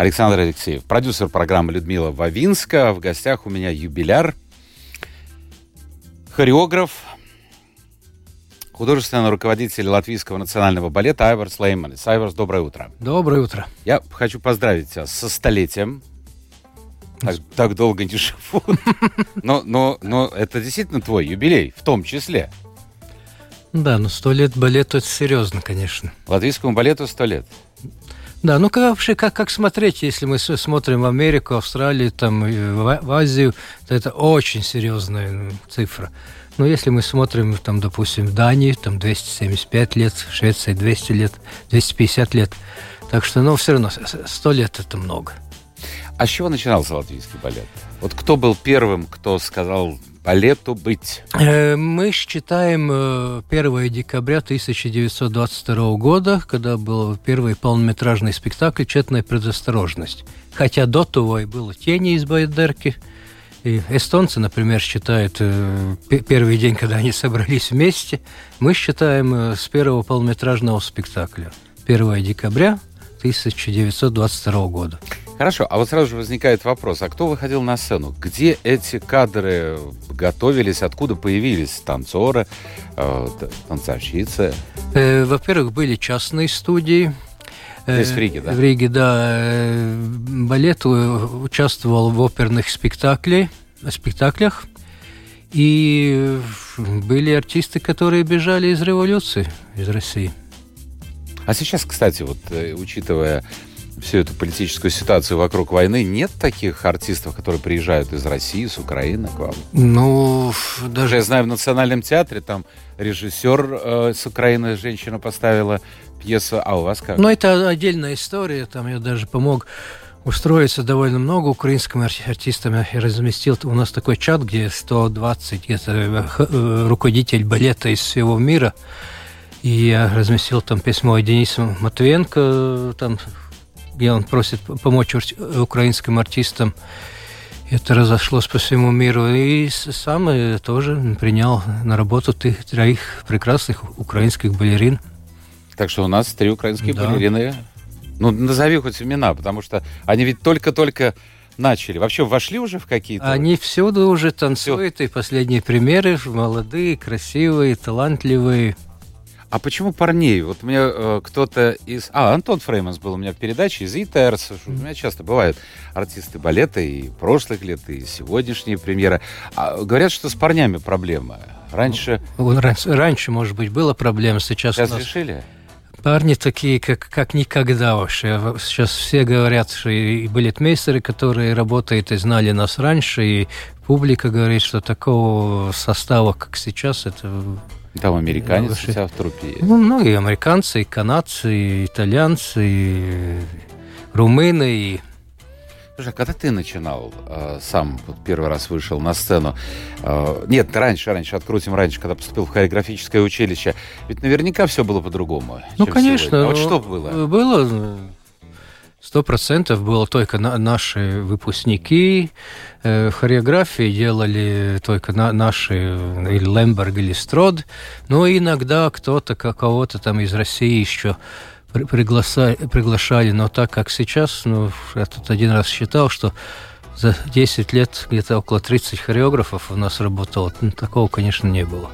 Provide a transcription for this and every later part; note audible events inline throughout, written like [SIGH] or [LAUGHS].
Александр Алексеев. Продюсер программы Людмила Вавинска. В гостях у меня юбиляр, хореограф, художественный руководитель Латвийского национального балета Айварс Лейманис. Айварс, доброе утро. Доброе утро. Я хочу поздравить тебя со столетием. Так, так долго не живу. [LAUGHS] Но, но, но это действительно твой юбилей, в том числе. Да, но сто лет балету это серьезно, конечно. Латвийскому балету сто лет. Да, ну как вообще, как, как смотреть, если мы смотрим в Америку, Австралию, там, в, в Азию, то это очень серьезная цифра. Но если мы смотрим, там, допустим, в Дании, там 275 лет, в Швеции 200 лет, 250 лет. Так что, ну, все равно, 100 лет это много. А с чего начинался латвийский балет? Вот кто был первым, кто сказал, балету быть? Э, мы считаем 1 э, декабря 1922 года, когда был первый полнометражный спектакль «Четная предосторожность». Хотя до того и было «Тени из Байдерки», и эстонцы, например, считают э, первый день, когда они собрались вместе. Мы считаем с первого полнометражного спектакля 1 декабря 1922 года. Хорошо, а вот сразу же возникает вопрос, а кто выходил на сцену? Где эти кадры готовились, откуда появились танцоры, э, танцовщицы? Э, во-первых, были частные студии. Здесь в Риге, да? В Риге, да. Э, балет участвовал в оперных спектаклях, спектаклях. И были артисты, которые бежали из революции, из России. А сейчас, кстати, вот э, учитывая всю эту политическую ситуацию вокруг войны, нет таких артистов, которые приезжают из России, с Украины к вам? Ну, даже я знаю, в Национальном театре там режиссер э, с Украины, женщина поставила пьесу, а у вас как? Ну, это отдельная история, там я даже помог устроиться довольно много украинским артистам. Я разместил у нас такой чат, где 120 где-то э, э, руководитель балета из всего мира. И я разместил там письмо Денису Матвенко, там где он просит помочь украинским артистам. Это разошлось по всему миру. И сам тоже принял на работу троих прекрасных украинских балерин. Так что у нас три украинские да. балерины. Ну, назови хоть имена, потому что они ведь только-только начали? Вообще вошли уже в какие-то? Они всюду уже танцуют, Все. и последние примеры молодые, красивые, талантливые. А почему парней? Вот мне э, кто-то из... А, Антон Фрейманс был у меня в передаче из ИТРС. У меня часто бывают артисты балета и прошлых лет, и сегодняшние премьеры. А, говорят, что с парнями проблема. Раньше... Ну, раньше, раньше, может быть, была проблема. Сейчас, Сейчас нас... решили? Парни такие, как, как никогда вообще. Сейчас все говорят, что и балетмейстеры, которые работают и знали нас раньше, и публика говорит, что такого состава, как сейчас, это там американец у тебя в трупе есть? Ну, многие американцы, и канадцы, и итальянцы, и румыны, и Слушай, а когда ты начинал э, сам, вот первый раз вышел на сцену, э, нет, раньше, раньше, открутим раньше, когда поступил в хореографическое училище, ведь наверняка все было по-другому. Ну, конечно. А вот что было? Было Сто процентов было только на, наши выпускники. Э, хореографии делали только на, наши, или Лемберг, или Строд. Но иногда кто-то, кого-то там из России еще приглашали, приглашали. Но так как сейчас, ну, я тут один раз считал, что за 10 лет где-то около 30 хореографов у нас работало. Ну, такого, конечно, не было.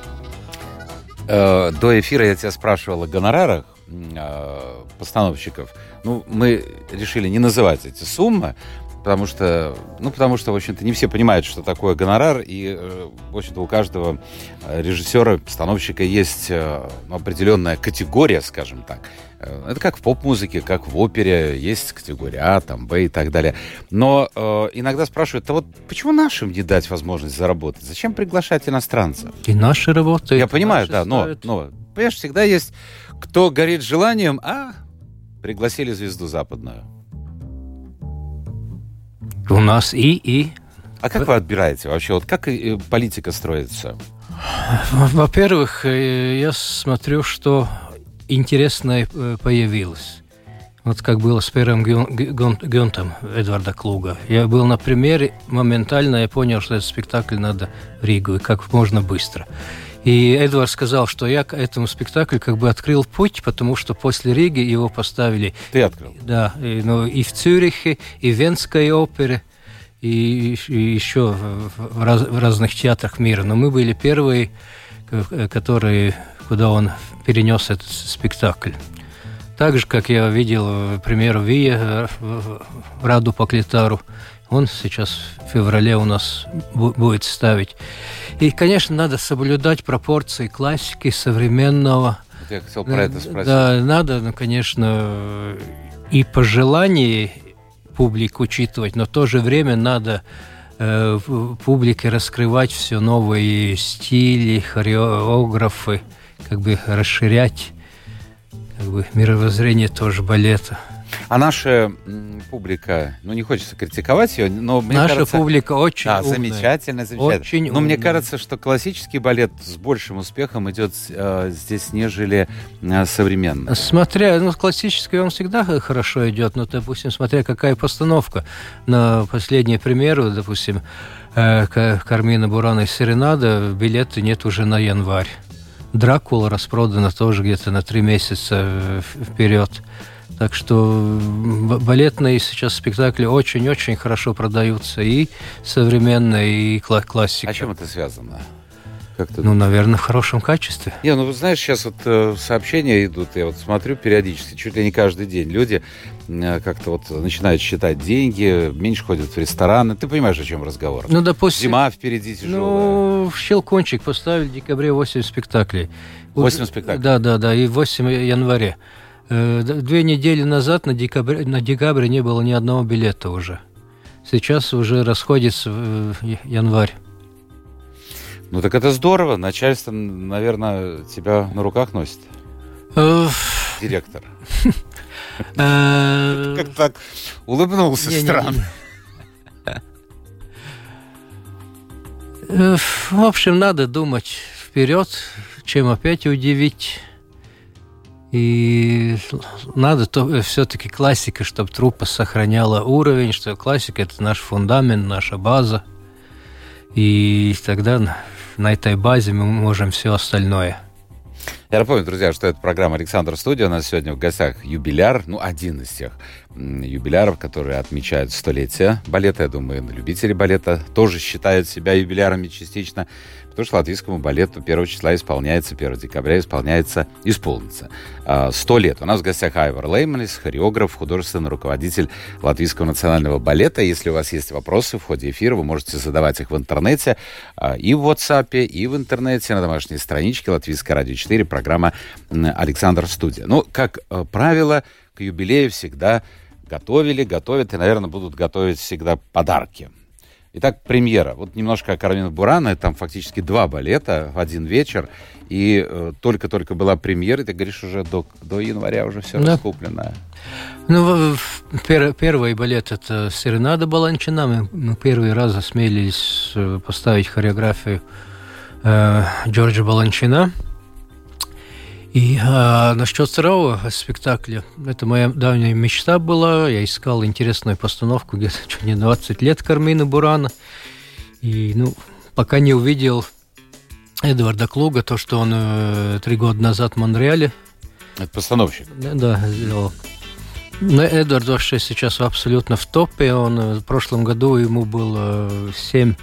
Э, до эфира я тебя спрашивал о гонорарах э, постановщиков. Ну, мы решили не называть эти суммы, потому что, ну, потому что, в общем-то, не все понимают, что такое гонорар, и, э, в общем-то, у каждого э, режиссера, постановщика есть э, ну, определенная категория, скажем так. Это как в поп-музыке, как в опере, есть категория А, там, Б и так далее. Но э, иногда спрашивают, а вот почему нашим не дать возможность заработать? Зачем приглашать иностранцев? И наши работают. Я понимаю, да, но, но, понимаешь, всегда есть кто горит желанием, а Пригласили звезду западную. У нас и, и. А как вы отбираете вообще? Вот как политика строится? Во-первых, я смотрю, что интересное появилось. Вот как было с первым Гюнтом Эдварда Клуга. Я был на примере, моментально я понял, что этот спектакль надо в Ригу, и как можно быстро. И Эдвард сказал, что я к этому спектаклю как бы открыл путь, потому что после Риги его поставили... Ты открыл? Да, и, ну, и в Цюрихе, и в Венской опере, и, и еще в, раз, в разных театрах мира. Но мы были первые, которые, куда он перенес этот спектакль. Так же, как я видел, к примеру, Вия в Раду по Клитару, он сейчас в феврале у нас будет ставить. И, конечно, надо соблюдать пропорции классики современного. Вот я хотел про это спросить. Да, надо, ну, конечно, и по желанию публик учитывать, но в то же время надо э, публике раскрывать все новые стили, хореографы, как бы расширять как бы мировоззрение тоже балета. А наша публика, ну не хочется критиковать ее, но мне наша кажется, публика очень да, умная. замечательно, замечательно. Очень но умная. мне кажется, что классический балет с большим успехом идет э, здесь, нежели э, современный. Смотря, ну классический он всегда хорошо идет, но допустим, смотря какая постановка. На последние примеры, допустим, э, Кармина Бурана и Серенада билеты нет уже на январь. Дракула распродана тоже где-то на три месяца э, вперед. Так что балетные сейчас спектакли очень-очень хорошо продаются и современные, и классика. А чем это связано? Как ну, наверное, в хорошем качестве. Не, ну, знаешь, сейчас вот э, сообщения идут, я вот смотрю периодически, чуть ли не каждый день. Люди э, как-то вот начинают считать деньги, меньше ходят в рестораны. Ты понимаешь, о чем разговор? Ну, допустим... Зима впереди тяжелая. Ну, в Щелкунчик поставили в декабре 8 спектаклей. 8 спектаклей? Да, да, да, и 8 января. Э, две недели назад на декабре, на декабре не было ни одного билета уже. Сейчас уже расходится в январь. Ну так это здорово. Начальство, наверное, тебя на руках носит. Директор. [LAUGHS] [LAUGHS] Как так улыбнулся странно. В общем, надо думать вперед, чем опять удивить. И надо то, все-таки классика, чтобы труппа сохраняла уровень, что классика это наш фундамент, наша база. И тогда на этой базе мы можем все остальное. Я напомню, друзья, что это программа «Александр Студия». У нас сегодня в гостях юбиляр, ну, один из тех юбиляров, которые отмечают столетие балета. Я думаю, любители балета тоже считают себя юбилярами частично. Потому что латвийскому балету 1 числа исполняется, 1 декабря исполняется, исполнится. Сто лет. У нас в гостях Айвар Лейманис, хореограф, художественный руководитель Латвийского национального балета. Если у вас есть вопросы в ходе эфира, вы можете задавать их в интернете, а, и в WhatsApp, и в интернете, на домашней страничке Латвийское радио 4, программа «Александр Студия». Ну, как э, правило, к юбилею всегда готовили, готовят и, наверное, будут готовить всегда подарки. Итак, премьера. Вот немножко о Кармина Бурана. Там фактически два балета в один вечер. И э, только-только была премьера, и ты говоришь, уже до, до января уже все да. раскуплено. Ну, пер, первый балет это Серенада Баланчина. Мы, мы первый раз осмелились э, поставить хореографию э, Джорджа Баланчина. И а, насчет второго спектакля, это моя давняя мечта была. Я искал интересную постановку где-то чуть не 20 лет Кармина Бурана. И, ну, пока не увидел Эдварда Клуга, то, что он э, три года назад в Монреале. Это постановщик. Да, сделал. Но Эдвард вообще сейчас абсолютно в топе. Он э, в прошлом году ему было семь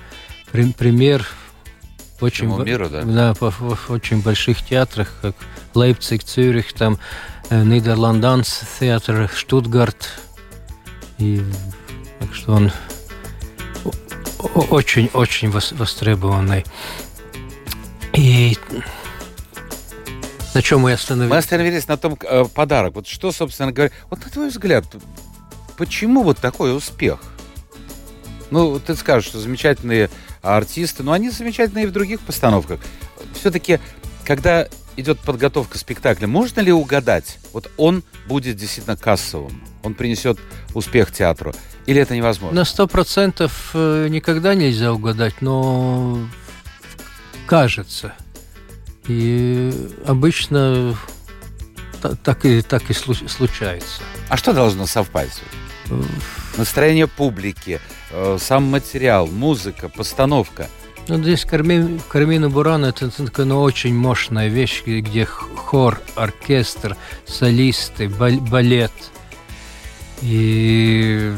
премьер очень, Всему миру, да? Да, в, в, в очень больших театрах, как Лейпциг, Цюрих, там э, Нидерланданс театр, Штутгарт. И так что он очень-очень востребованный. И на чем мы остановились? Мы остановились на том э, подарок. Вот что, собственно говоря, вот на твой взгляд, почему вот такой успех? Ну, ты скажешь, что замечательные артисты, но они замечательные и в других постановках. Все-таки, когда идет подготовка спектакля, можно ли угадать, вот он будет действительно кассовым, он принесет успех театру, или это невозможно? На сто процентов э, никогда нельзя угадать, но кажется. И обычно так и, так и случается. А что должно совпасть? Настроение публики, э, сам материал, музыка, постановка – ну, здесь Кармин, Кармина Бурана это, это ну, очень мощная вещь, где хор, оркестр, солисты, балет. И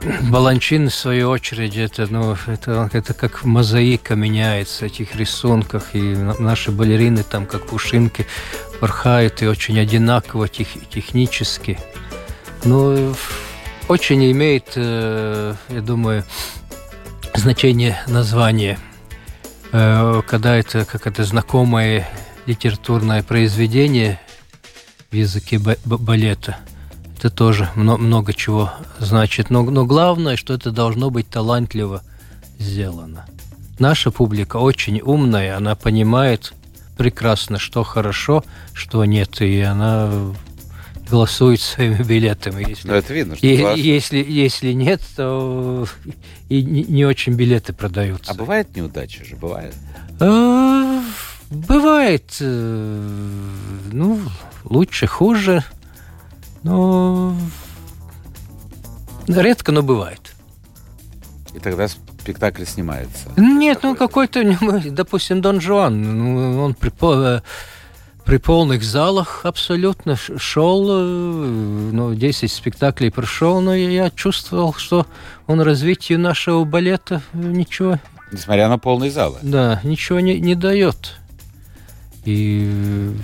[CLEARS THROAT] Баланчин, в свою очередь, это, ну, это, это как мозаика меняется этих рисунках, и наши балерины там, как пушинки, порхают, и очень одинаково тех, технически. Ну, очень имеет, э, я думаю, значение названия, э, когда это как это знакомое литературное произведение в языке балета. Это тоже много чего значит. Но, но главное, что это должно быть талантливо сделано. Наша публика очень умная, она понимает прекрасно, что хорошо, что нет, и она голосуют своими билетами. Если, Но это видно, что и, если, если нет, то и не, не очень билеты продаются. А бывает неудача же, бывает? А, бывает. Э, ну, лучше, хуже. Но редко, но бывает. И тогда спектакль снимается? Нет, ну какой-то, допустим, Дон Жуан, ну, он при полных залах абсолютно шел, э, ну, 10 спектаклей прошел, но я чувствовал, что он развитию нашего балета ничего... Несмотря на полные залы. Да, ничего не, не дает. И...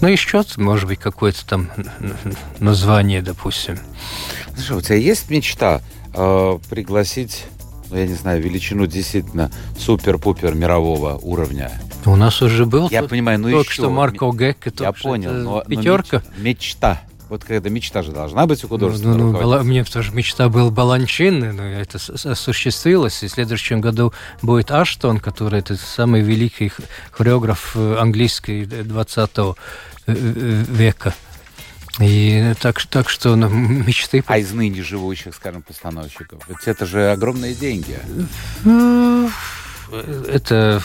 Ну, еще, может быть, какое-то там название, допустим. Слушай, у тебя есть мечта э, пригласить, ну, я не знаю, величину действительно супер-пупер мирового уровня? У нас уже был. Я понимаю, ну только еще. что Марко Гек. Я понял, но, пятерка. Но мечта. Вот когда мечта же должна быть у художественного ну, ну, была, Мне тоже мечта была Баланчин, но это осуществилось. И в следующем году будет Аштон, который это самый великий хореограф э, английский 20 э, э, века. И так, так что ну, мечты... А из ныне живущих, скажем, постановщиков? Ведь это же огромные деньги. Это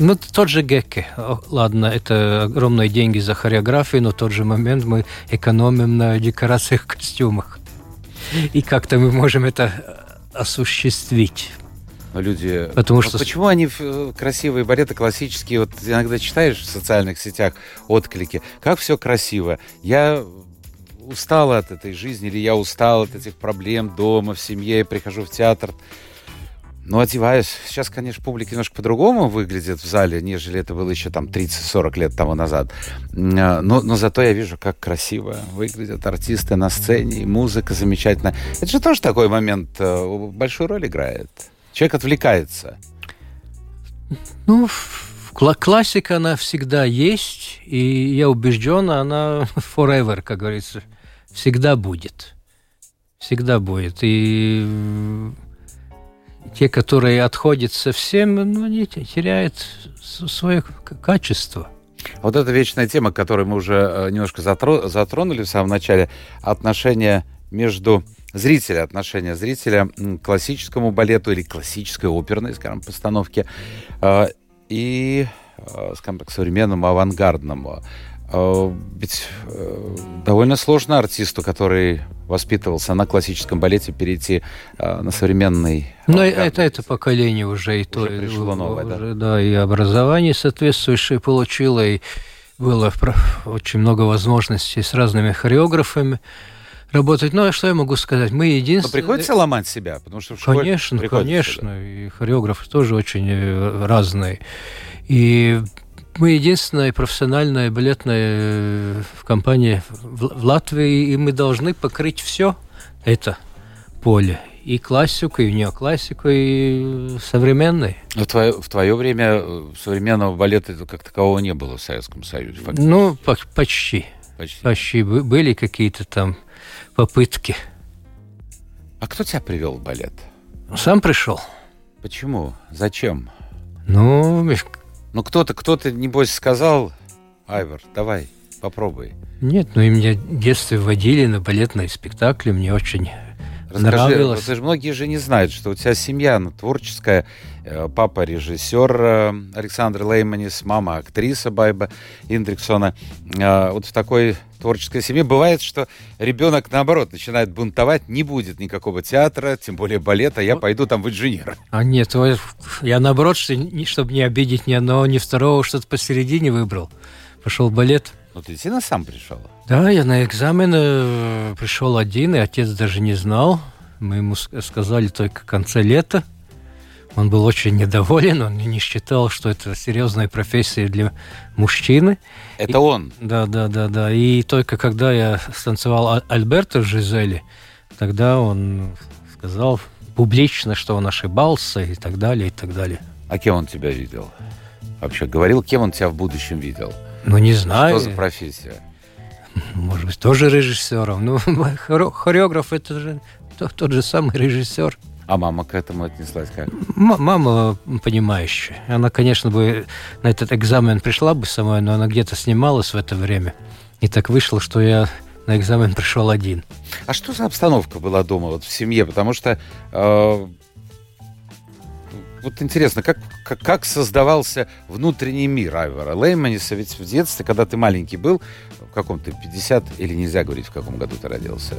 ну, тот же Гекке. Ладно, это огромные деньги за хореографию, но в тот же момент мы экономим на декорациях, [LAUGHS] костюмах. И как-то мы можем это осуществить. Но люди... Потому что... Почему они красивые балеты классические? Вот иногда читаешь в социальных сетях отклики. Как все красиво. Я устал от этой жизни, или я устал от этих проблем дома, в семье, прихожу в театр, ну, одеваюсь. Сейчас, конечно, публика немножко по-другому выглядит в зале, нежели это было еще там 30-40 лет тому назад. А, но, но зато я вижу, как красиво выглядят артисты на сцене, и музыка замечательная. Это же тоже такой момент э, большую роль играет. Человек отвлекается. Ну, классика, она всегда есть, и я убежден, она [LAUGHS] forever, как говорится, всегда будет. Всегда будет. И те, которые отходят совсем, ну, они теряют свое качество. Вот эта вечная тема, которую мы уже э, немножко затронули в самом начале, отношения между зрителя, отношения зрителя к классическому балету или классической оперной, скажем, постановке э, и, э, скажем так, современному авангардному. А, ведь э, довольно сложно артисту, который воспитывался на классическом балете, перейти а, на современный. Ну, это, это поколение уже и уже то. пришло новое, уже, да? Да, и образование соответствующее получило, и было очень много возможностей с разными хореографами работать. Ну, а что я могу сказать? Мы единственные... Но приходится ломать себя, потому что в школе Конечно, конечно. Да. И хореографы тоже очень э, разные. И мы единственная профессиональная балетная э, компания в Латвии, и мы должны покрыть все это поле. И классику, и неоклассику, и современный. В твое, в твое время э, современного балета как такового не было в Советском Союзе, фактически. Ну, по почти. Почти. Почти. Были какие-то там попытки. А кто тебя привел в балет? Сам пришел. Почему? Зачем? Ну, Ну, кто-то, кто-то, небось, сказал, Айвар, давай, попробуй. Нет, ну и меня в детстве водили на балетные спектакли, мне очень Расскажи, нравилось. же многие же не знают, что у тебя семья ну, творческая, э, папа режиссер э, Александр Лейманис, мама актриса Байба Индриксона. Э, Вот в такой творческой семье бывает, что ребенок, наоборот, начинает бунтовать, не будет никакого театра, тем более балета, я пойду там в инженер. А нет, я наоборот, чтобы не обидеть ни одного, ни второго, что-то посередине выбрал. Пошел балет. Ну, ты действительно сам пришел. Да, я на экзамен э, пришел один, и отец даже не знал. Мы ему сказали только в конце лета. Он был очень недоволен, он не считал, что это серьезная профессия для мужчины. Это он. Да, да, да, да. И только когда я станцевал А- Альберто в Жизели, тогда он сказал публично, что он ошибался и так далее, и так далее. А кем он тебя видел? Вообще говорил, кем он тебя в будущем видел? Ну, не знаю. Что за профессия? Может быть, тоже режиссером. Ну, [LAUGHS] хоре- хореограф это же то- тот же самый режиссер. А мама к этому отнеслась как? М- мама понимающая. Она, конечно, бы на этот экзамен пришла бы со мной, но она где-то снималась в это время. И так вышло, что я на экзамен пришел один. А что за обстановка была дома вот в семье? Потому что э, вот интересно, как, как, как создавался внутренний мир Айвара Лейманиса? Ведь в детстве, когда ты маленький был, в каком-то 50, или нельзя говорить, в каком году ты родился?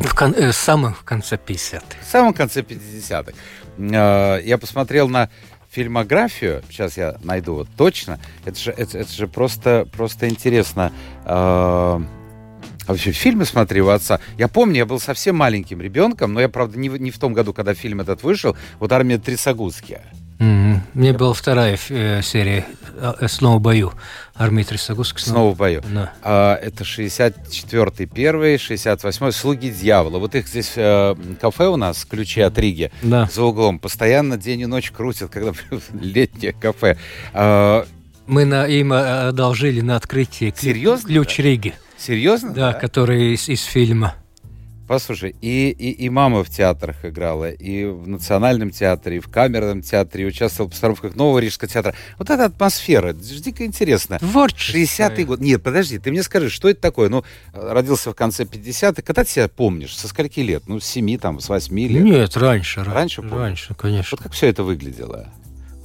В кон- э, самом конце 50 В самом конце 50-х. Э, я посмотрел на фильмографию, сейчас я найду вот точно, это же, это, это же просто, просто интересно. Э, а вообще фильмы смотри у отца. Я помню, я был совсем маленьким ребенком, но я, правда, не, не в том году, когда фильм этот вышел. Вот «Армия Трисагутския». Мгм. Мне была вторая э, серия э, «Снова в бою». Армии Трясогузск. Снова в бою. Да. А, это 64-й, первый, 68-й «Слуги дьявола». Вот их здесь э, кафе у нас, ключи от Риги, Да. за углом. Постоянно день и ночь крутят, когда [LAUGHS] летнее кафе. А, Мы на, им э, одолжили на открытие Серьезно, ключ Риги, серьезно? да, который из, из фильма. Послушай, и, и, и мама в театрах играла, и в Национальном театре, и в Камерном театре, и участвовала в постановках Нового Рижского театра. Вот эта атмосфера, дико интересно. Творчество. 60-й год. Нет, подожди, ты мне скажи, что это такое? Ну, э, родился в конце 50-х. Когда ты себя помнишь? Со скольки лет? Ну, с 7, там, с 8 лет? Нет, раньше. ра- Раньше помнишь? Раньше, конечно. Вот как все это выглядело?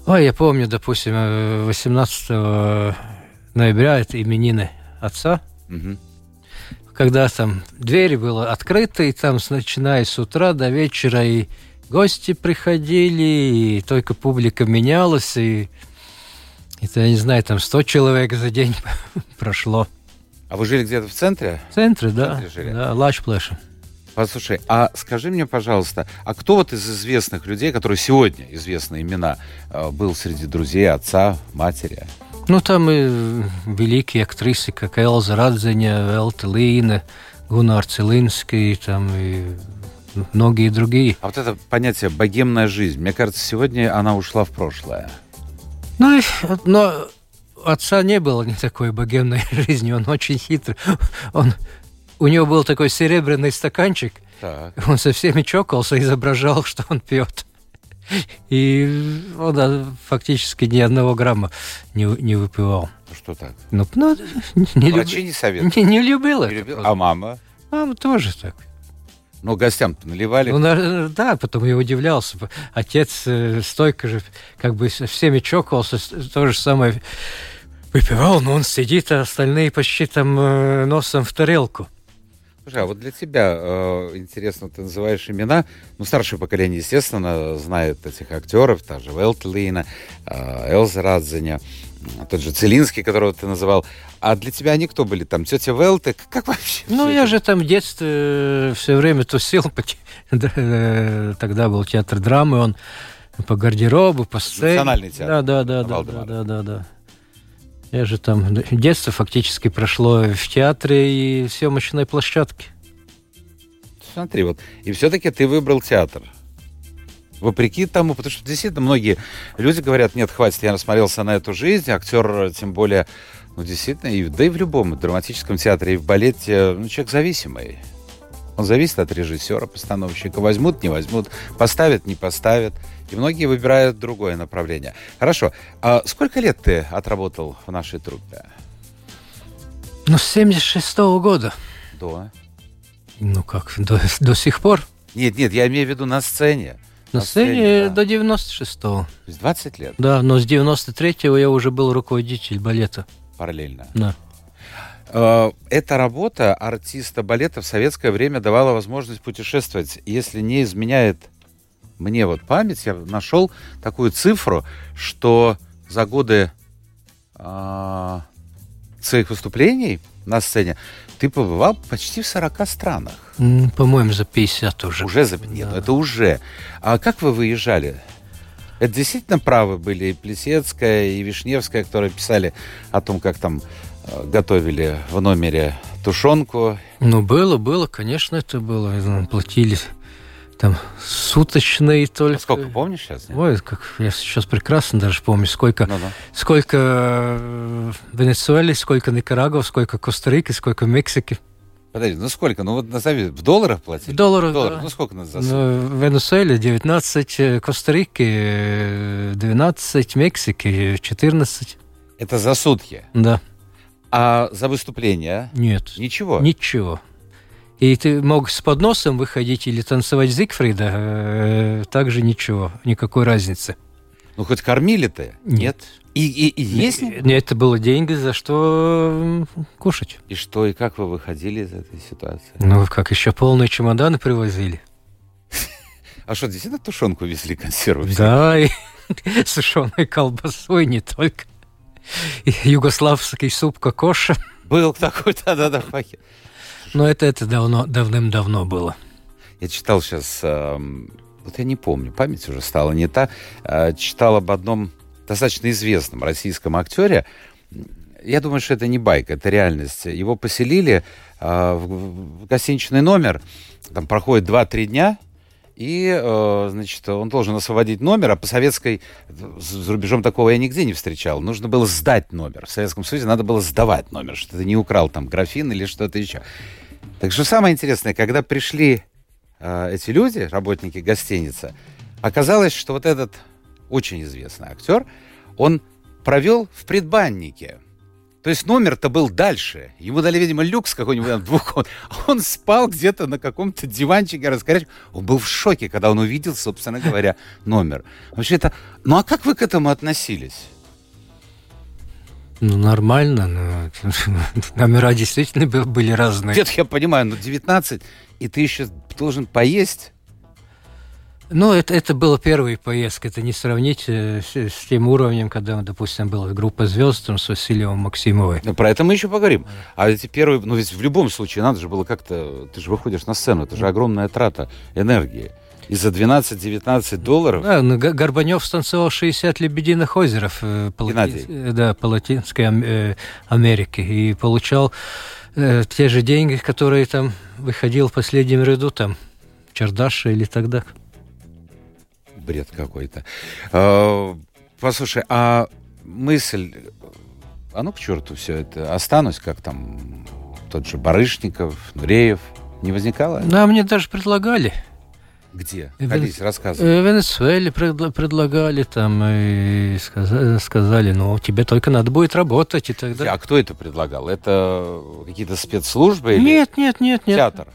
Ой, я помню, допустим, э, 18 ноября это именины отца, Мгм. Когда там двери были открыты, и там, с- начиная с утра до вечера, и гости приходили, и только публика менялась, и это, я не знаю, там 100 человек за день [LAUGHS] прошло. А вы жили где-то в центре? В центре, да, центре жили? да, Лачплэша. Послушай, а скажи мне, пожалуйста, а кто вот из известных людей, которые сегодня известны имена, э, был среди друзей отца, матери? Ну, там и великие актрисы, как Элза Радзеня, Элта Лина, Гунар Целинский, там и многие другие. А вот это понятие «богемная жизнь», мне кажется, сегодня она ушла в прошлое. Ну, но отца не было не такой богемной [LAUGHS] жизни, он очень хитрый. Он, у него был такой серебряный стаканчик, Так. он со всеми чокался, изображал, что он пьет. [LAUGHS] И он фактически ни одного грамма не, не выпивал. Ну что так? Ну, ну, не, Врачи люби- не советуют. не, не любил Не любил? А мама? Мама тоже так. Ну, гостям-то наливали. Ну, да, потом я удивлялся. Отец э, стойко же как бы со всеми чокался, то же самое выпивал, но он сидит, а остальные почти там э, носом в тарелку. Слушай, а вот для тебя э, интересно, ты называешь имена. Ну, старшее поколение, естественно, знает этих актеров, та же Велтлина, э, Элза Радзеня, тот же Целинский, которого ты называл. А для тебя они кто были там? Тетя Велты? Как, вообще? Ну, я это? же там в детстве все время тусил. [LAUGHS] э, Тогда был театр драмы, он по гардеробу, по сцене. Национальный театр. Да, да, да, да, да, да, да. Я же там детство фактически прошло в театре и съемочной площадке. Смотри, вот. И все-таки ты выбрал театр. Вопреки тому, потому что действительно многие люди говорят, нет, хватит, я насмотрелся на эту жизнь, актер, тем более, ну, действительно, и, да и в любом драматическом театре, и в балете, ну, человек зависимый. Он зависит от режиссера, постановщика. Возьмут, не возьмут, поставят, не поставят. И многие выбирают другое направление. Хорошо. А сколько лет ты отработал в нашей труппе? Ну, с 76 -го года. До? Ну как, до, до сих пор. Нет, нет, я имею в виду на сцене. На, на сцене, сцене да. до 96-го. То есть 20 лет? Да, но с 93-го я уже был руководитель балета. Параллельно? Да. Э, эта работа артиста балета в советское время давала возможность путешествовать. Если не изменяет мне вот память, я нашел такую цифру, что за годы э, своих выступлений на сцене ты побывал почти в 40 странах. По-моему, за 50 уже. Уже за... Нет, да. это уже. А как вы выезжали? Это действительно правы были и Плесецкая, и Вишневская, которые писали о том, как там э, готовили в номере тушенку. Ну, было, было, конечно, это было. Платили там суточные только. А сколько помнишь сейчас? Нет? Ой, как я сейчас прекрасно даже помню, сколько, ну, да. сколько э, Венесуэле, сколько Никарагуа, сколько Коста-Рики, сколько Мексики. Подожди, ну сколько? Ну вот назови, в долларах платили? В долларах, долларах. Да. Ну сколько нас за ну, В Венесуэле 19, Коста-Рики 12, Мексики 14. Это за сутки? Да. А за выступление? Нет. Ничего? Ничего. И ты мог с подносом выходить или танцевать Зигфрида, э, также ничего, никакой разницы. Ну, хоть кормили-то? Нет. И, и, и есть? Нет, это было деньги, за что кушать. И что, и как вы выходили из этой ситуации? Ну, как еще полные чемоданы привозили. А что, действительно тушенку везли консервы? Да, и [LAUGHS] сушеной колбасой не только. Югославский суп кокоша. Был такой, да-да-да, пакет. Но это, это давно, давным-давно было. Я читал сейчас, э, вот я не помню, память уже стала не та, э, читал об одном достаточно известном российском актере. Я думаю, что это не байка, это реальность. Его поселили э, в, в гостиничный номер, там проходит 2-3 дня, и, э, значит, он должен освободить номер, а по советской, за рубежом такого я нигде не встречал. Нужно было сдать номер. В Советском Союзе надо было сдавать номер, что ты не украл там графин или что-то еще. Так что самое интересное, когда пришли э, эти люди, работники гостиницы, оказалось, что вот этот очень известный актер, он провел в предбаннике. То есть номер-то был дальше. Ему дали, видимо, люкс какой-нибудь двух. Он спал где-то на каком-то диванчике раскорячек. Он был в шоке, когда он увидел, собственно говоря, номер. Вообще это... Ну а как вы к этому относились? Ну, нормально, но номера действительно были разные. Нет, я понимаю, но 19, и ты еще должен поесть. Ну, это, это была первая поездка, это не сравнить э, с, с тем уровнем, когда, допустим, была группа звезд там, с Васильевым Максимовой. Ну, про это мы еще поговорим. А эти первые, ну ведь в любом случае надо же было как-то, ты же выходишь на сцену, это же огромная трата энергии. И за 12-19 долларов? Да, ну, Горбанев станцевал 60 «Лебединых озеров» э, по, лати... Э, да, по Латинской э, Америке и получал э, те же деньги, которые там выходил в последнем ряду, там, Чердаша или тогда. Бред какой-то. А, послушай, а мысль, а ну к черту все это, останусь, как там тот же Барышников, Нуреев, не возникало? Да, мне даже предлагали. Где? Ходите, рассказывай. Э, в Венесуэле предлагали там и сказали, сказали, ну, тебе только надо будет работать и так далее. А кто это предлагал? Это какие-то спецслужбы или Нет, нет, нет, нет. Театр?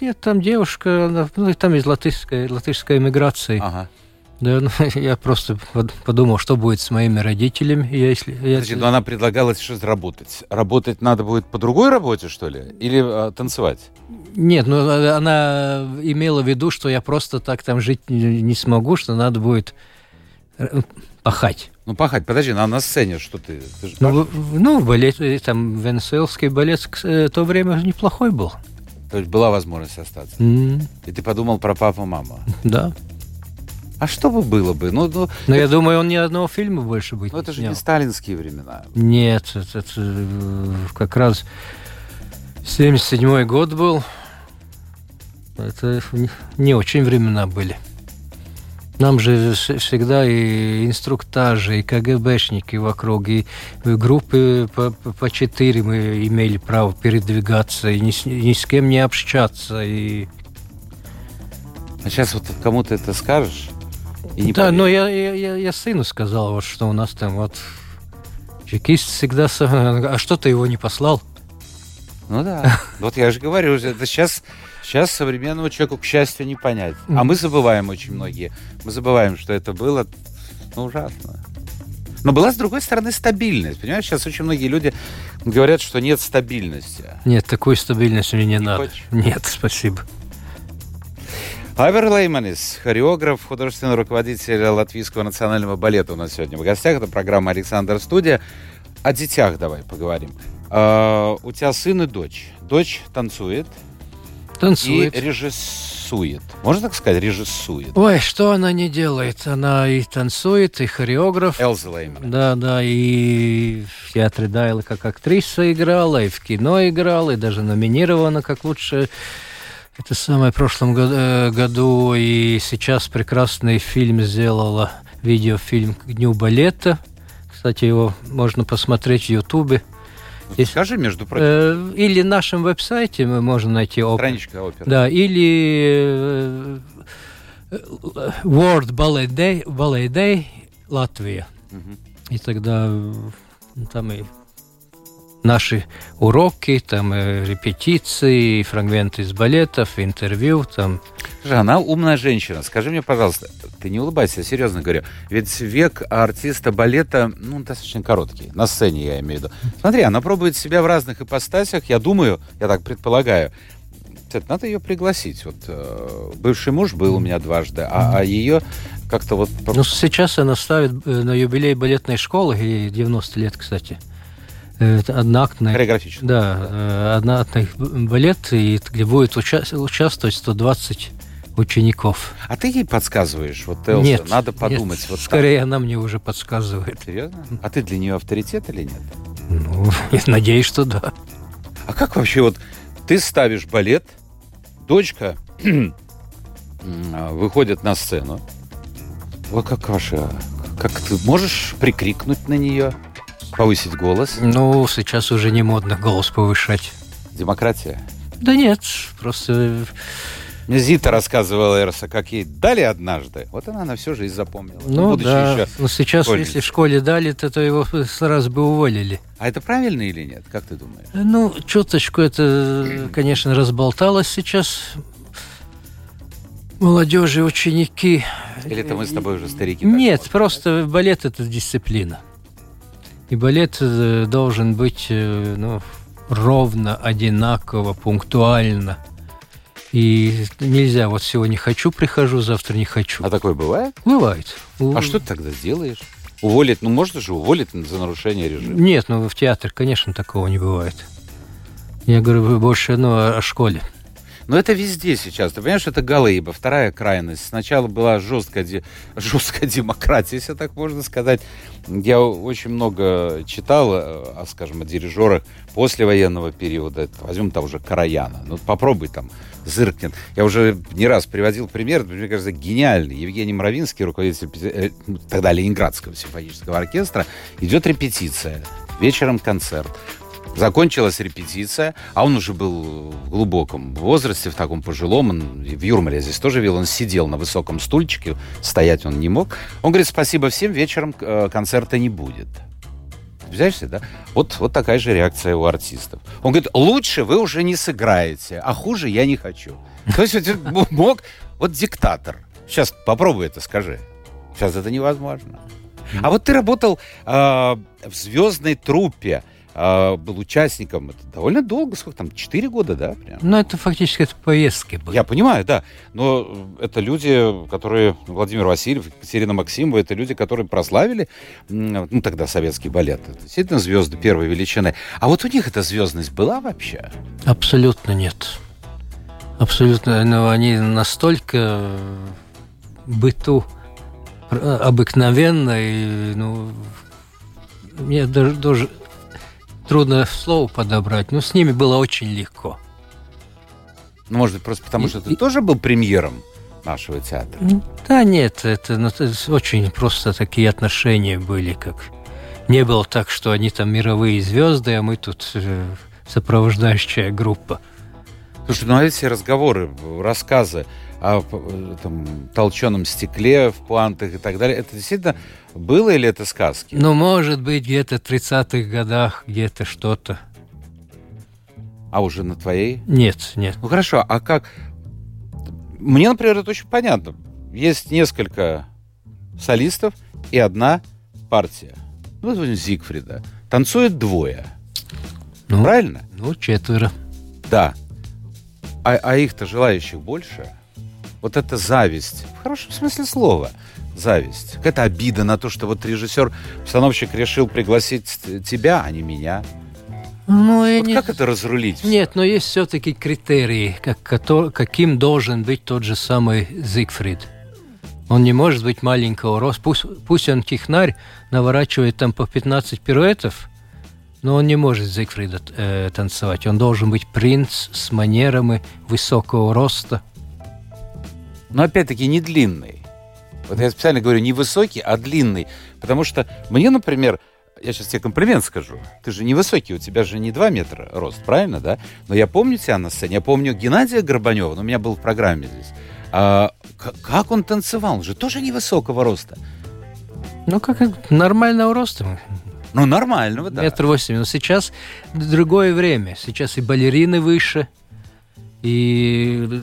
Нет, там девушка, ну, там из латышской, латышской эмиграции. Ага. Да, ну, [LAUGHS] я просто подумал, что будет с моими родителями, если... Подожди, но она предлагала сейчас работать. Работать надо будет по другой работе, что ли? Или а, танцевать? Нет, ну она имела в виду, что я просто так там жить не, не смогу, что надо будет э, пахать. Ну, пахать, подожди, на, на сцене что ты? ты ну, в, ну, балет, э, там, венесуэлский балет в э, то время неплохой был. То есть была возможность остаться? Mm. И ты подумал про папу-маму? Да. А что бы было бы? Ну, ну, Но это... я думаю, он ни одного фильма больше быть Ну, это же не сталинские времена. Нет, это, это как раз 77 год был. Это не очень времена были. Нам же всегда и инструктажи, и КГБшники вокруг, и группы по, по четыре мы имели право передвигаться, и ни, ни с кем не общаться. И... А сейчас вот кому-то это скажешь? Не да, но я, я, я, я сыну сказал, вот, что у нас там вот чекист всегда... А что ты его не послал? Ну да. [LAUGHS] Вот я же говорю, это сейчас Сейчас современному человеку, к счастью, не понять. А мы забываем очень многие. Мы забываем, что это было ну, ужасно. Но была, с другой стороны, стабильность. Понимаешь, сейчас очень многие люди говорят, что нет стабильности. Нет, такой стабильности мне не, не надо. Хочешь? Нет, спасибо. Павер Лейманис, хореограф, художественный руководитель Латвийского национального балета у нас сегодня в гостях. Это программа «Александр Студия». О детях давай поговорим. Uh, у тебя сын и дочь. Дочь танцует, Танцует. И режиссует. Можно так сказать, режиссует? Ой, что она не делает? Она и танцует, и хореограф. Элза Лейман. Да, да, и в театре Дайла как актриса играла, и в кино играла, и даже номинирована как лучшая это самое в прошлом э, году, и сейчас прекрасный фильм сделала, видеофильм к Дню балета. Кстати, его можно посмотреть в Ютубе. Здесь, Скажи, между прочим. Э, или на нашем веб-сайте мы можем найти опер. Страничка опера. Да, или э, World Ballet Day, Ballet Day Латвия. Угу. И тогда там и наши уроки, там э, репетиции, фрагменты из балетов, интервью, там. Слушай, она умная женщина. Скажи мне, пожалуйста, ты не улыбайся, я серьезно говорю. Ведь век артиста балета, ну, достаточно короткий. На сцене, я имею в виду. Смотри, она пробует себя в разных ипостасях. Я думаю, я так предполагаю, надо ее пригласить. Вот э, бывший муж был у меня дважды, а, а ее как-то вот... Ну, сейчас она ставит э, на юбилей балетной школы, ей 90 лет, кстати, одноактный... Хореографический. Да, э, одноактный балет, и где будет уча- участвовать 120 учеников. А ты ей подсказываешь? Вот, Элса, нет, надо подумать. Нет, вот скорее так. она мне уже подсказывает. Серьезно? А ты для нее авторитет или нет? Ну, [LAUGHS] я надеюсь, что да. А как вообще вот ты ставишь балет, дочка [CLEARS THROAT] выходит на сцену, вот как ваша, как ты можешь прикрикнуть на нее, повысить голос? Ну, сейчас уже не модно голос повышать. Демократия? Да нет, просто мне Зита рассказывала Эрса, как ей дали однажды. Вот она на всю жизнь запомнила. Ну да, еще но сейчас, школьница. если в школе дали, то, то его сразу бы уволили. А это правильно или нет? Как ты думаешь? Ну, чуточку это, конечно, разболталось сейчас. Молодежи, ученики. Или это мы с тобой уже старики? Нет, просто да? балет – это дисциплина. И балет э, должен быть э, ну, ровно, одинаково, пунктуально – и нельзя, вот сегодня хочу, прихожу, завтра не хочу. А такое бывает? Бывает. А что ты тогда делаешь? Уволить, ну можно же уволить за нарушение режима? Нет, ну в театр, конечно, такого не бывает. Я говорю больше ну, о школе. Но это везде сейчас. Ты понимаешь, это Галыба, вторая крайность. Сначала была жесткая, де... жесткая демократия, если так можно сказать. Я очень много читал, о, скажем, о дирижерах послевоенного периода. Возьмем того же Караяна. Ну, попробуй там, зыркнет. Я уже не раз приводил пример, мне кажется, гениальный. Евгений Мравинский, руководитель э, ну, тогда Ленинградского симфонического оркестра, идет репетиция. Вечером концерт. Закончилась репетиция, а он уже был в глубоком возрасте, в таком пожилом, он в Юрмале здесь тоже видел, он сидел на высоком стульчике, стоять он не мог. Он говорит, спасибо всем, вечером э, концерта не будет. Взяешься, да? Вот, вот такая же реакция у артистов. Он говорит, лучше вы уже не сыграете, а хуже я не хочу. То есть [LAUGHS] мог, вот диктатор. Сейчас попробуй это скажи. Сейчас это невозможно. А вот ты работал э, в звездной труппе а, был участником. Это довольно долго, сколько там, 4 года, да? Прям? Ну, это фактически это поездки были. Я понимаю, да. Но это люди, которые, Владимир Васильев, Екатерина Максимова, это люди, которые прославили, ну, тогда советский балет. Это действительно звезды первой величины. А вот у них эта звездность была вообще? Абсолютно нет. Абсолютно. Но ну, они настолько быту обыкновенно и, ну, мне даже, даже трудно слово подобрать, но с ними было очень легко. Ну, может быть, просто потому, что ты и, тоже был премьером нашего театра? Да нет, это, ну, это очень просто такие отношения были, как не было так, что они там мировые звезды, а мы тут э, сопровождающая группа. Слушай, ну а эти разговоры, рассказы о э, там, толченом стекле в пуантах и так далее, это действительно было или это сказки? Ну, может быть, где-то в 30-х годах где-то что-то. А уже на твоей? Нет, нет. Ну хорошо, а как... Мне, например, это очень понятно. Есть несколько солистов и одна партия. Ну, вот Зигфрида. Танцует двое. Ну, Правильно? Ну, четверо. Да. А, а их-то желающих больше. Вот это зависть. В хорошем смысле слова. Зависть. Какая-то обида на то, что вот режиссер, постановщик решил пригласить тебя, а не меня. Ну, Вот не... как это разрулить? Нет, но есть все-таки критерии, как, каким должен быть тот же самый Зигфрид. Он не может быть маленького роста. Пусть, пусть он технарь, наворачивает там по 15 пируэтов, но он не может Зигфрида э, танцевать. Он должен быть принц с манерами высокого роста. Но опять-таки не длинный. Вот я специально говорю не высокий, а длинный. Потому что мне, например, я сейчас тебе комплимент скажу. Ты же невысокий, у тебя же не 2 метра рост, правильно, да? Но я помню тебя на сцене. Я помню Геннадия Горбанева, он у меня был в программе здесь. А, как он танцевал? Он же тоже невысокого роста. Ну, как нормального роста. Ну, нормального, да. Метр восемь. Но сейчас другое время. Сейчас и балерины выше. И,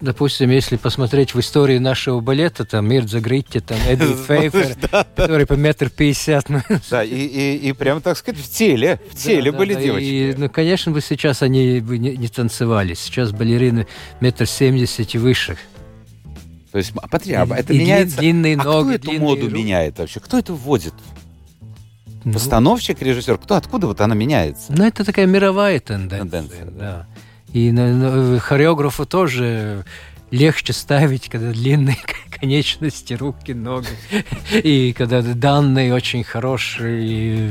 допустим, если посмотреть в истории нашего балета, там Мирза Гритти, там Эдди [LAUGHS] Фейфер, который по метр пятьдесят. ну, Да, и, и, и прям, так сказать, в теле. В теле да, были да, девочки. И, ну, конечно, бы сейчас они бы не, не танцевали. Сейчас балерины метр семьдесят и выше. То есть, а, смотри, И- это и меняется... длинные а ноги, кто эту моду руки. меняет вообще? Кто это вводит? Ну, Постановщик, режиссер? Кто? Откуда вот она меняется? Ну, это такая мировая тенденция. Тенденция, да. И на- на- хореографу тоже легче ставить, когда длинные [LAUGHS] конечности, руки, ноги. И когда данные очень хорошие, и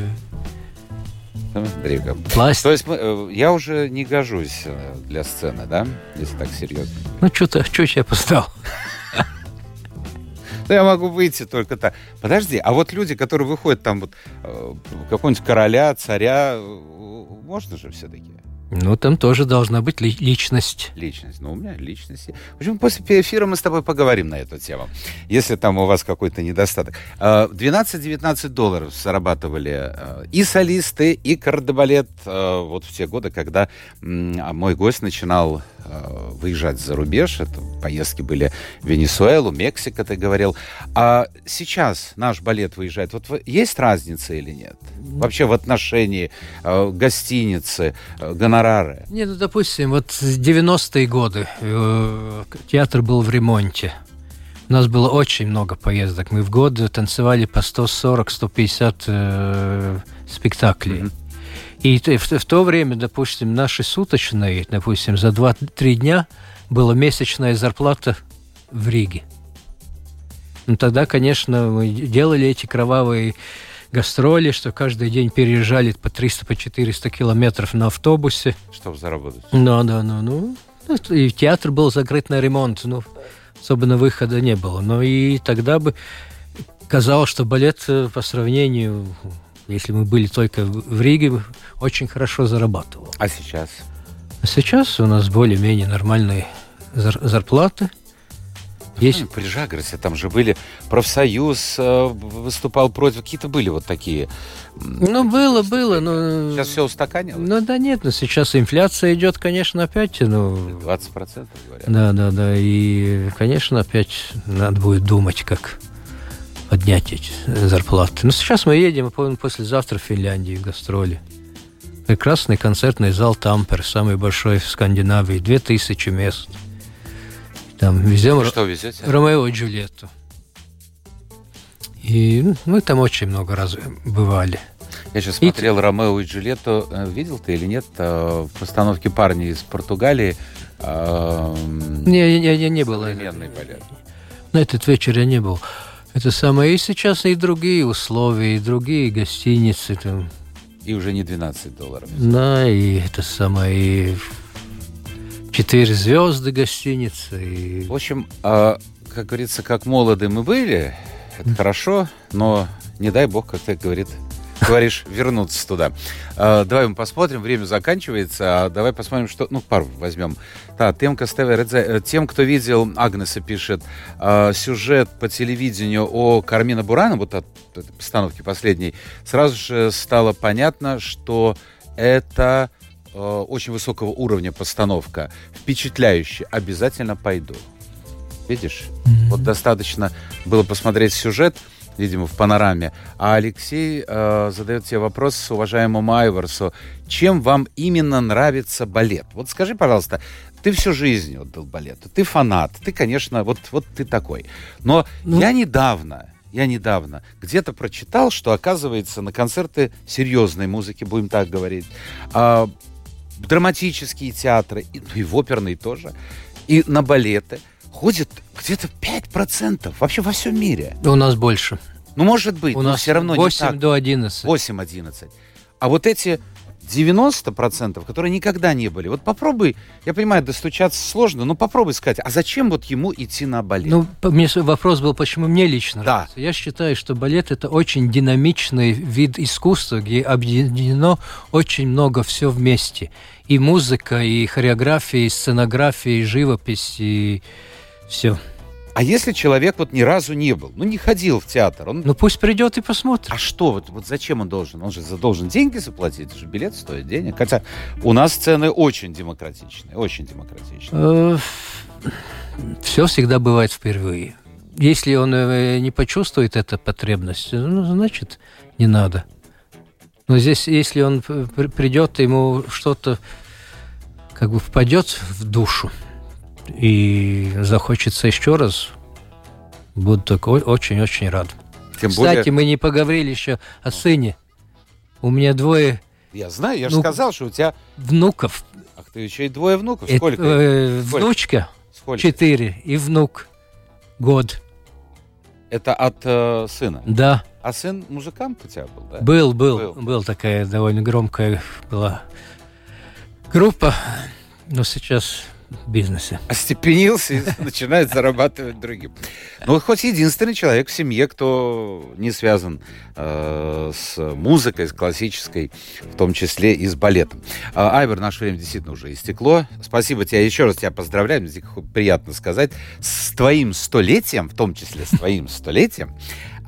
Смотри-ка. То пластик. есть э, я уже не гожусь э, для сцены, да? Если так серьезно. Ну, что-то, что я постал? [LAUGHS] Ну, [LAUGHS] я могу выйти только так. Подожди, а вот люди, которые выходят там вот э, какого-нибудь короля, царя, э, можно же все-таки Ну, там тоже должна быть ли- личность. личность? Ну, у меня личность. В общем, после эфира мы с тобой поговорим на эту тему, если там у вас какой-то недостаток. Э, 12-19 долларов зарабатывали э, и солисты, и кардебалет э, вот в те годы, когда а мой гость начинал э, выезжать за рубеж. Это поездки были в Венесуэлу, Мексика, ты говорил. А сейчас наш балет выезжает. Вот есть разница или нет? Вообще в отношении э, гостиницы, э, гонорары? Не, ну, допустим, вот в 90-е годы э, театр был в ремонте. У нас было очень много поездок. Мы в год танцевали по 140-150 э, спектаклей. Мгм. И в, в то время, допустим, наши суточные, допустим, за 2-3 дня была месячная зарплата в Риге. Ну, тогда, конечно, мы делали эти кровавые гастроли, что каждый день переезжали по 300-400 по 400 километров на автобусе. Чтобы заработать? Да, да, ну, ну, ну, и театр был закрыт на ремонт, ну, особенно выхода не было. Но и тогда бы казалось, что балет э, по сравнению, если мы были только в Риге, очень хорошо зарабатывал. А сейчас? А сейчас у нас более-менее нормальные зар- зарплаты. Есть Ну, При Жагресе там же были профсоюз э, выступал против, какие-то были вот такие. Ну, было, было, но... Сейчас все устаканилось? Ну, да нет, но сейчас инфляция идет, конечно, опять, ну... 20% говорят. Да, да, да. И, конечно, опять надо будет думать, как поднять эти зарплаты. Но сейчас мы едем, по-моему, послезавтра в Финляндию, гастроли. Прекрасный концертный зал Тампер, самый большой в Скандинавии, 2000 мест. Там везем Что везете? Ромео и Джульетту. И ну, мы там очень много раз бывали. Я сейчас И- смотрел Ромео и Джульетту. Э, Видел ты или нет? э, В постановке парни из Португалии. э, Не, не, не, не было. Современный балет. На этот вечер я не был. Это самое. И сейчас и другие условия, и другие гостиницы. Там. И уже не 12 долларов. Да, и это самое. И четыре звезды гостиницы. И... В общем, а, как говорится, как молоды мы были, это хорошо, но не дай бог, как ты говорит, говоришь, вернуться туда. А, давай мы посмотрим, время заканчивается, а давай посмотрим, что... Ну, пару возьмем. Да, Темка Стевередзе. Э, тем, кто видел, Агнеса пишет, э, сюжет по телевидению о Кармина Бурана, вот от этой постановки последней, сразу же стало понятно, что это э, очень высокого уровня постановка, впечатляющая. Обязательно пойду. Видишь? Mm-hmm. Вот достаточно было посмотреть сюжет, видимо, в панораме. А Алексей э, задает тебе вопрос уважаемому Айварсу. Чем вам именно нравится балет? Вот скажи, пожалуйста, ты всю жизнь отдал балету, ты фанат, ты, конечно, вот, вот ты такой. Но ну... я недавно, я недавно где-то прочитал, что, оказывается, на концерты серьезной музыки, будем так говорить, э, драматические театры, и, ну, и в оперные тоже, и на балеты – ходит где-то 5% вообще во всем мире. У нас больше. Ну, может быть, У но нас все равно 8 не так. до 11. 8-11. А вот эти 90%, которые никогда не были. Вот попробуй, я понимаю, достучаться сложно, но попробуй сказать, а зачем вот ему идти на балет? Ну, мне вопрос был, почему мне лично да. нравится. Я считаю, что балет это очень динамичный вид искусства, где объединено очень много все вместе. И музыка, и хореография, и сценография, и живопись, и все. А если человек вот ни разу не был, ну не ходил в театр, он... Ну пусть придет и посмотрит. А что, вот, вот зачем он должен? Он же должен деньги заплатить, же билет стоит денег. Хотя у нас цены очень демократичные, очень демократичные. Э, Все всегда бывает впервые. Если он э, не почувствует эту потребность, ну, значит, не надо. Но здесь, если он придет, ему что-то как бы впадет в душу, и захочется еще раз, буду такой очень-очень рад. Тем Кстати, более... мы не поговорили еще о сыне. У меня двое... Я знаю, я же ну, сказал, что у тебя... Внуков. Ах, ты еще и двое внуков. Сколько? Э, Сколько? Внучка Сколько? четыре и внук год. Это от э, сына? Да. А сын музыкант у тебя был, да? Был, был. Был, был такая довольно громкая была группа. Но сейчас бизнесе. Остепенился и [LAUGHS] начинает зарабатывать другим. Ну, хоть единственный человек в семье, кто не связан э, с музыкой, с классической, в том числе и с балетом. А, Айвер, наше время действительно уже истекло. Спасибо тебе, еще раз тебя поздравляем, мне приятно сказать, с твоим столетием, в том числе с твоим столетием.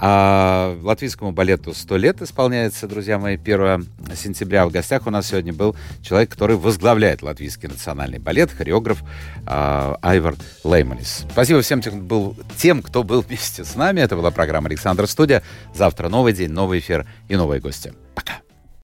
А латвийскому балету 100 лет исполняется, друзья мои, 1 сентября. В гостях у нас сегодня был человек, который возглавляет латвийский национальный балет, хореограф а, Айвар Лейманис. Спасибо всем тем, был, тем, кто был вместе с нами. Это была программа «Александр Студия». Завтра новый день, новый эфир и новые гости.